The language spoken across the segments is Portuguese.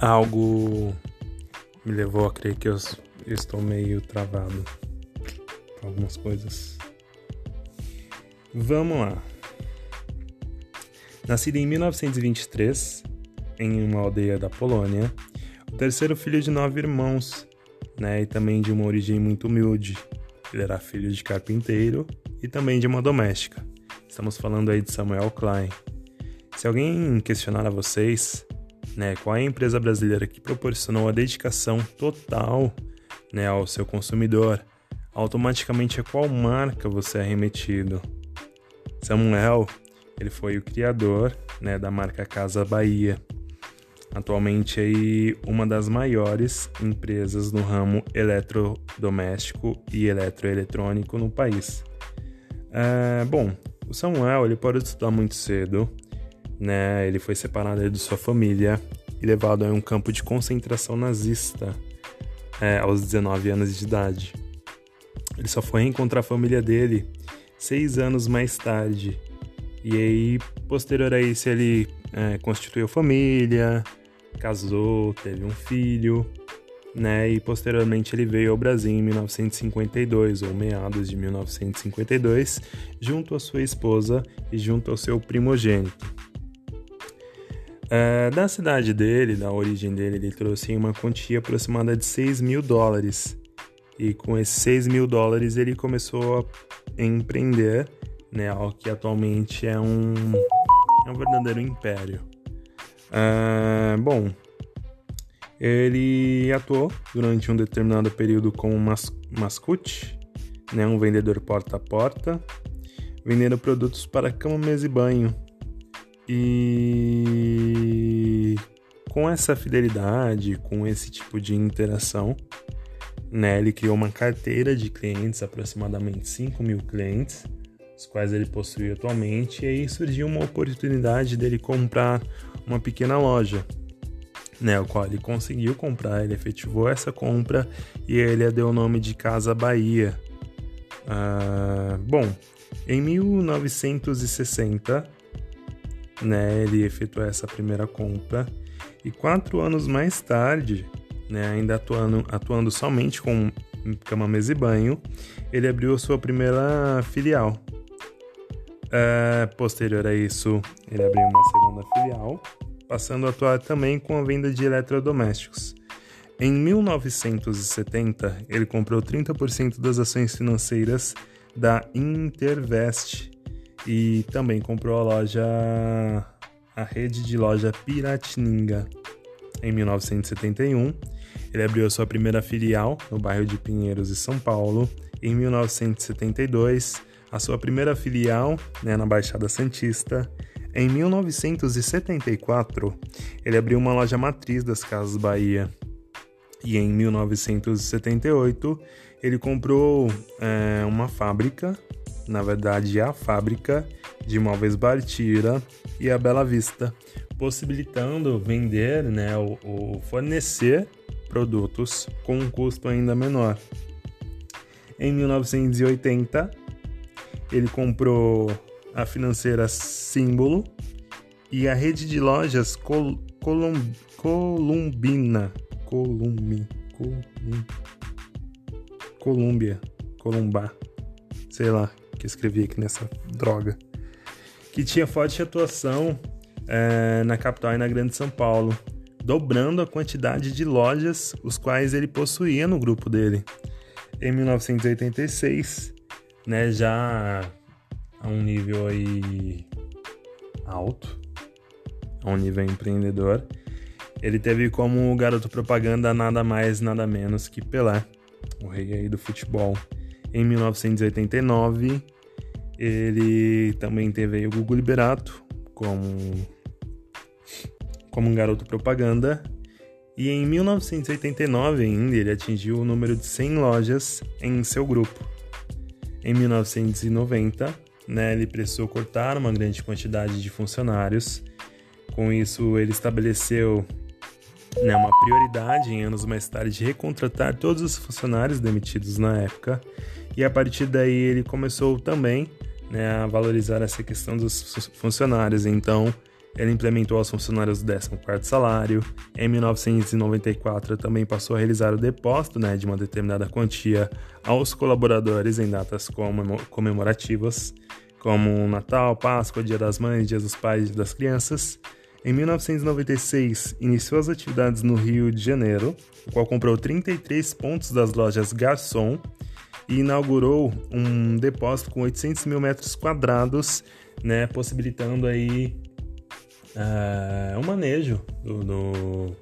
algo me levou a crer que eu, estou meio travado com algumas coisas. Vamos lá. Nascido em 1923, em uma aldeia da Polônia, o terceiro filho de nove irmãos, né, e também de uma origem muito humilde. Ele era filho de carpinteiro e também de uma doméstica. Estamos falando aí de Samuel Klein. Se alguém questionar a vocês né? Qual é a empresa brasileira que proporcionou a dedicação total, né, ao seu consumidor? Automaticamente a qual marca você é remetido? Samuel, ele foi o criador, né, da marca Casa Bahia. Atualmente aí uma das maiores empresas no ramo eletrodoméstico e eletroeletrônico no país. É, bom, o Samuel ele pode estudar muito cedo, né? Ele foi separado de sua família e levado a um campo de concentração nazista é, aos 19 anos de idade. Ele só foi encontrar a família dele seis anos mais tarde. E aí, posterior a isso, ele é, constituiu família, casou, teve um filho, né? E posteriormente ele veio ao Brasil em 1952, ou meados de 1952, junto à sua esposa e junto ao seu primogênito. É, da cidade dele, da origem dele, ele trouxe uma quantia aproximada de 6 mil dólares. E com esses 6 mil dólares ele começou a empreender, né, algo que atualmente é um, é um verdadeiro império. É, bom, ele atuou durante um determinado período como mas, mascute, né, um vendedor porta a porta, vendendo produtos para cama, mesa e banho, e com essa fidelidade, com esse tipo de interação, né, ele criou uma carteira de clientes, aproximadamente 5 mil clientes, os quais ele possui atualmente, e aí surgiu uma oportunidade dele comprar uma pequena loja, né, o qual ele conseguiu comprar, ele efetivou essa compra e ele deu o nome de Casa Bahia. Ah, bom, em 1960 né, ele efetuou essa primeira compra e quatro anos mais tarde, né, ainda atuando, atuando somente com cama, mesa e banho, ele abriu a sua primeira filial. É, posterior a isso, ele abriu uma segunda filial, passando a atuar também com a venda de eletrodomésticos. Em 1970, ele comprou 30% das ações financeiras da Intervest, e também comprou a loja, a rede de loja Piratininga em 1971. Ele abriu sua primeira filial no bairro de Pinheiros, em São Paulo. Em 1972, a sua primeira filial né, na Baixada Santista. Em 1974, ele abriu uma loja matriz das Casas Bahia. E em 1978, ele comprou é, uma fábrica na verdade a fábrica de móveis Bartira e a Bela Vista, possibilitando vender, né, ou, fornecer produtos com um custo ainda menor. Em 1980, ele comprou a financeira Símbolo e a rede de lojas Col Colum Columbina. Columbi, Colum. Columbar. Sei lá, que escrevi aqui nessa droga, que tinha forte atuação é, na capital e na Grande São Paulo, dobrando a quantidade de lojas os quais ele possuía no grupo dele. Em 1986, né, já a um nível aí alto, a um nível empreendedor, ele teve como garoto propaganda nada mais, nada menos que Pelé, o rei aí do futebol. Em 1989, ele também teve o Gugu Liberato como, como um garoto propaganda. E em 1989 ainda ele atingiu o número de 100 lojas em seu grupo. Em 1990, né, ele precisou cortar uma grande quantidade de funcionários. Com isso, ele estabeleceu né, uma prioridade em anos mais tarde de recontratar todos os funcionários demitidos na época e a partir daí ele começou também né, a valorizar essa questão dos funcionários. Então ele implementou aos funcionários o 14º salário. Em 1994 também passou a realizar o depósito né, de uma determinada quantia aos colaboradores em datas comemorativas, como Natal, Páscoa, Dia das Mães, Dia dos Pais e Dia das Crianças. Em 1996, iniciou as atividades no Rio de Janeiro, o qual comprou 33 pontos das lojas Garçom e inaugurou um depósito com 800 mil metros quadrados, né, possibilitando aí uh, um manejo do, do,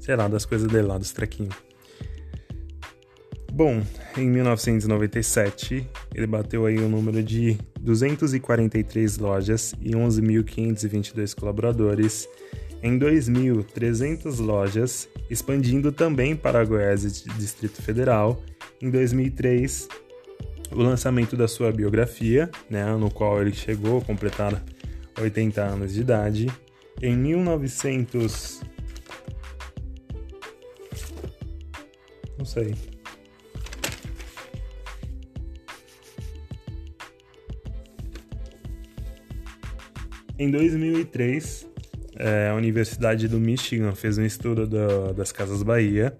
sei lá, das coisas dele lá, dos trequinhos. Bom, em 1997 ele bateu aí o um número de 243 lojas e 11.522 colaboradores. Em 2000, 300 lojas, expandindo também para Goiás e Distrito Federal. Em 2003, o lançamento da sua biografia, né, no qual ele chegou a completar 80 anos de idade. Em 1900. Não sei. Em 2003, é, a Universidade do Michigan fez um estudo do, das Casas Bahia,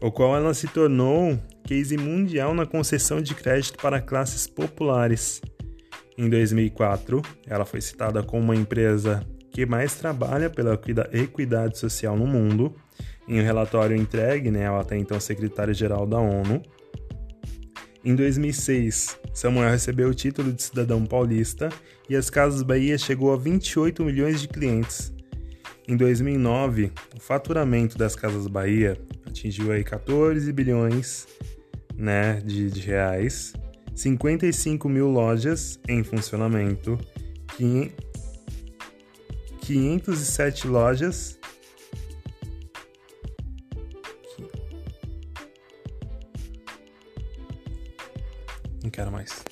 o qual ela se tornou case mundial na concessão de crédito para classes populares. Em 2004, ela foi citada como uma empresa que mais trabalha pela equidade social no mundo, em um relatório entregue né, ao até então secretário-geral da ONU. Em 2006, Samuel recebeu o título de cidadão paulista e as Casas Bahia chegou a 28 milhões de clientes. Em 2009, o faturamento das Casas Bahia atingiu aí 14 bilhões né, de, de reais 55 mil lojas em funcionamento, 507 lojas. Não quero mais.